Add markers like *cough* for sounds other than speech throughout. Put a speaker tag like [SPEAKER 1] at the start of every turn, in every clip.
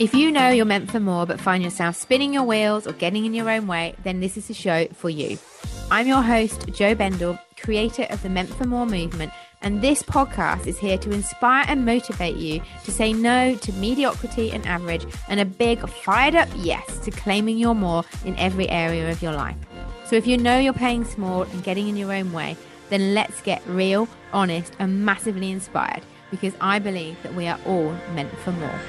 [SPEAKER 1] If you know you're meant for more but find yourself spinning your wheels or getting in your own way, then this is the show for you. I'm your host, Jo Bendel, creator of the Meant for More movement, and this podcast is here to inspire and motivate you to say no to mediocrity and average and a big fired up yes to claiming your more in every area of your life. So if you know you're playing small and getting in your own way, then let's get real, honest, and massively inspired because I believe that we are all meant for more.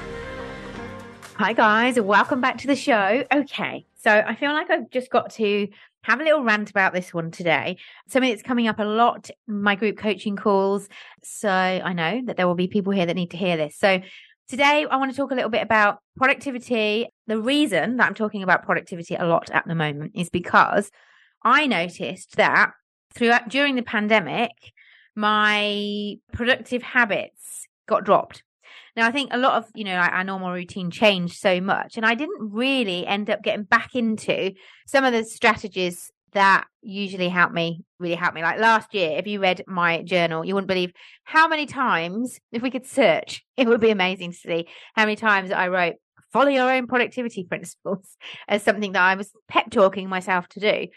[SPEAKER 1] Hi, guys, welcome back to the show. Okay, so I feel like I've just got to have a little rant about this one today. Something that's coming up a lot in my group coaching calls. So I know that there will be people here that need to hear this. So today I want to talk a little bit about productivity. The reason that I'm talking about productivity a lot at the moment is because I noticed that throughout during the pandemic, my productive habits got dropped. Now, I think a lot of, you know, our, normal routine changed so much. And I didn't really end up getting back into some of the strategies that usually help me, really help me. Like last year, if you read my journal, you wouldn't believe how many times, if we could search, *laughs* it would be amazing to see how many times I wrote, follow your own productivity *laughs* principles as something that I was pep talking myself to do.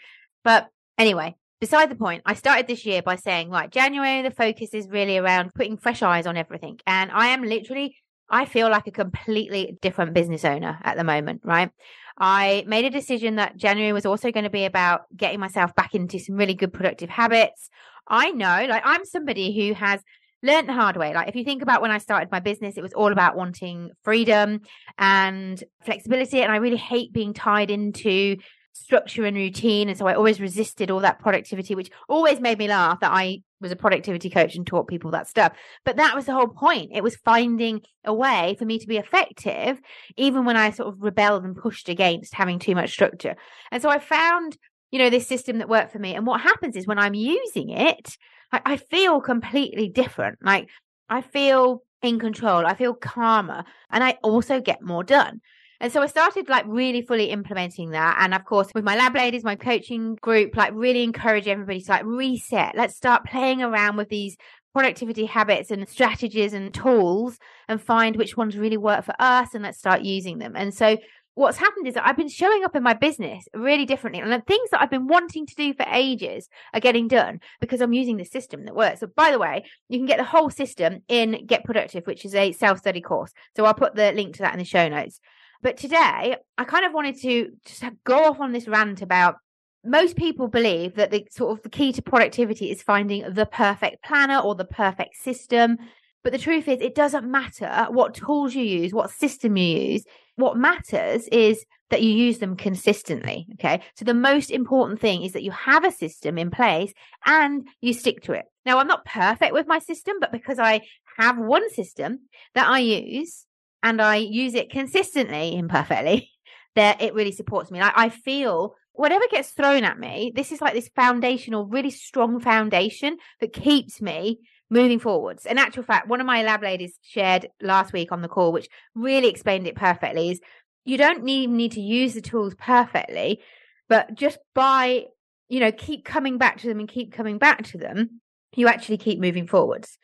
[SPEAKER 1] But anyway, beside the point, I started this year by saying, right, January, the focus is really around putting fresh eyes on everything. And I am literally, I feel like a completely different business owner at the moment, right? I made a decision that January was also going to be about getting myself back into some really good productive habits. I know, like, I'm somebody who has learned the hard way. Like, if you think about when I started my business, it was all about wanting freedom and flexibility. And I really hate being tied into structure and routine. And so I always resisted all that productivity, which always made me laugh that I was a productivity coach and taught people that stuff. But that was the whole point. It was finding a way for me to be effective, even when I sort of rebelled and pushed against having too much structure. And so I found, you know, this system that worked for me. And what happens is when I'm using it, I, I feel completely different. Like I feel in control. I feel calmer and I also get more done. And so I started like really fully implementing that. And of course, with my lab ladies, my coaching group, like really encourage everybody to like reset. Let's start playing around with these productivity habits and strategies and tools and find which ones really work for us and let's start using them. And so what's happened is that I've been showing up in my business really differently. And the things that I've been wanting to do for ages are getting done because I'm using the system that works. So by the way, you can get the whole system in Get Productive, which is a self-study course. So I'll put the link to that in the show notes. But today, I kind of wanted to just go off on this rant about most people believe that the sort of the key to productivity is finding the perfect planner or the perfect system. But the truth is, it doesn't matter what tools you use, what system you use. What matters is that you use them consistently. Okay. So the most important thing is that you have a system in place and you stick to it. Now, I'm not perfect with my system, but because I have one system that I use, and I use it consistently, imperfectly, *laughs* that it really supports me. Like I feel whatever gets thrown at me, this is like this foundational, really strong foundation that keeps me moving forwards. In actual fact, one of my lab ladies shared last week on the call, which really explained it perfectly, is you don't need, need to use the tools perfectly, but just by, you know, keep coming back to them and keep coming back to them, you actually keep moving forwards.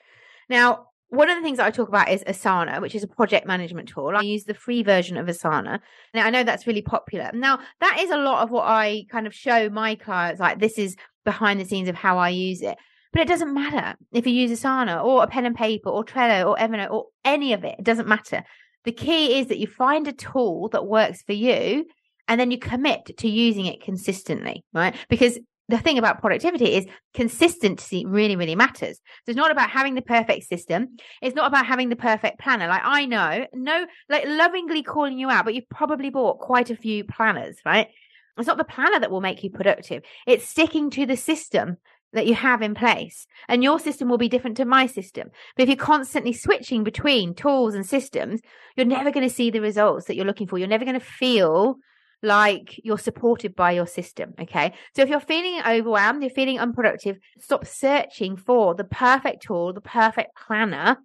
[SPEAKER 1] Now, one of the things that I talk about is Asana, which is a project management tool. I use the free version of Asana. Now, I know that's really popular. Now, that is a lot of what I kind of show my clients. Like, this is behind the scenes of how I use it. But it doesn't matter if you use Asana or a pen and paper or Trello or Evernote or any of it. It doesn't matter. The key is that you find a tool that works for you and then you commit to using it consistently, right? Because the thing about productivity is consistency really, really matters. So it's not about having the perfect system. It's not about having the perfect planner. Like I know, no, like lovingly calling you out, but you've probably bought quite a few planners, right? It's not the planner that will make you productive. It's sticking to the system that you have in place. And your system will be different to my system. But if you're constantly switching between tools and systems, you're never going to see the results that you're looking for. You're never going to feel like you're supported by your system. Okay. So if you're feeling overwhelmed, you're feeling unproductive, stop searching for the perfect tool, the perfect planner,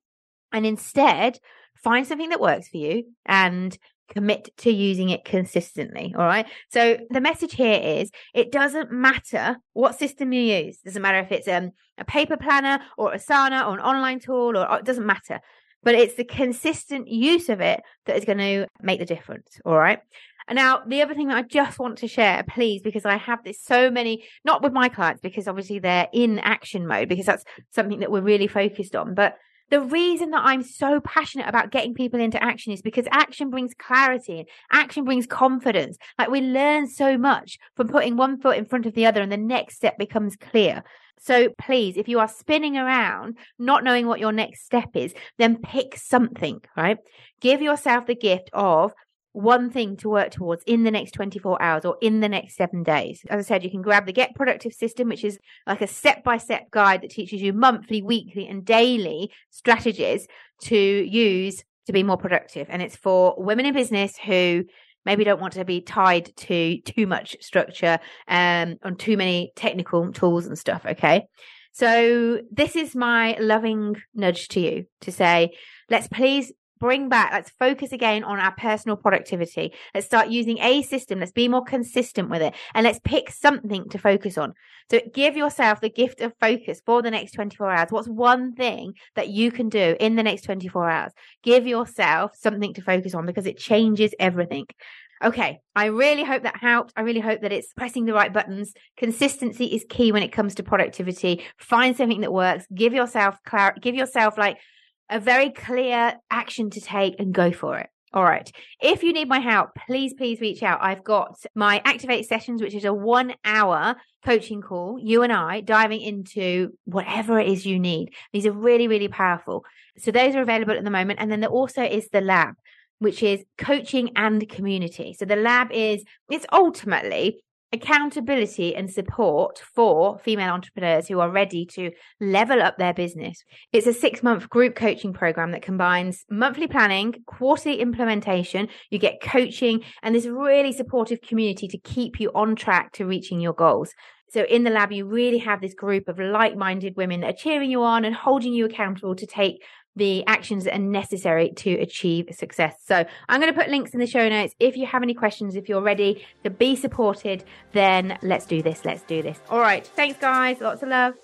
[SPEAKER 1] and instead find something that works for you and commit to using it consistently. All right. So the message here is it doesn't matter what system you use. It doesn't matter if it's um, a paper planner or Asana or an online tool or it doesn't matter. but it's the consistent use of it that is going to make the difference. All right. And now the other thing that I just want to share, please, because I have this so many, not with my clients, because obviously they're in action mode, because that's something that we're really focused on. But the reason that I'm so passionate about getting people into action is because action brings clarity action brings confidence. Like we learn so much from putting one foot in front of the other and the next step becomes clear. So please, if you are spinning around, not knowing what your next step is, then pick something, right? Give yourself the gift of one thing to work towards in the next 24 hours or in the next seven days. As I said, you can grab the Get Productive system, which is like a step by step guide that teaches you monthly, weekly, and daily strategies to use to be more productive. And it's for women in business who maybe don't want to be tied to too much structure um, on too many technical tools and stuff. Okay. So this is my loving nudge to you to say, let's please bring back, let's focus again on our personal productivity. Let's start using a system. Let's be more consistent with it and let's pick something to focus on. So give yourself the gift of focus for the next 24 hours. What's one thing that you can do in the next 24 hours? Give yourself something to focus on because it changes everything. Okay, I really hope that helped. I really hope that it's pressing the right buttons. Consistency is key when it comes to productivity. Find something that works. Give yourself. Give yourself like a very clear action to take and go for it. All right. If you need my help, please, please reach out. I've got my Activate sessions, which is a one hour coaching call, you and I diving into whatever it is you need. These are really, really powerful. So those are available at the moment. And then there also is the lab, which is coaching and community. So the lab is, it's ultimately accountability and support for female entrepreneurs who are ready to level up their business. It's a six month group coaching program that combines monthly planning, quarterly implementation, you get coaching, and this really supportive community to keep you on track to reaching your goals. So in the lab, you really have this group of like minded women that are cheering you on and holding you accountable to take the actions that are necessary to achieve success. So I'm going to put links in the show notes. If you have any questions, if you're ready to be supported, then let's do this. Let's do this. All right. Thanks, guys. Lots of love.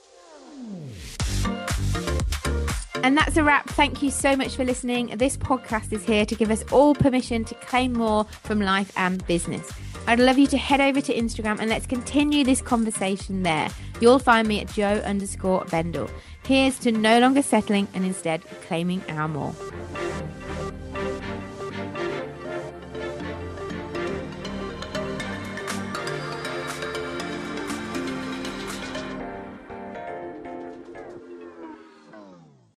[SPEAKER 1] And that's a wrap. Thank you so much for listening. This podcast is here to give us all permission to claim more from life and business. I'd love you to head over to Instagram and let's continue this conversation there. You'll find me at Jo underscore Bendel. Here's to no longer settling and instead claiming our more.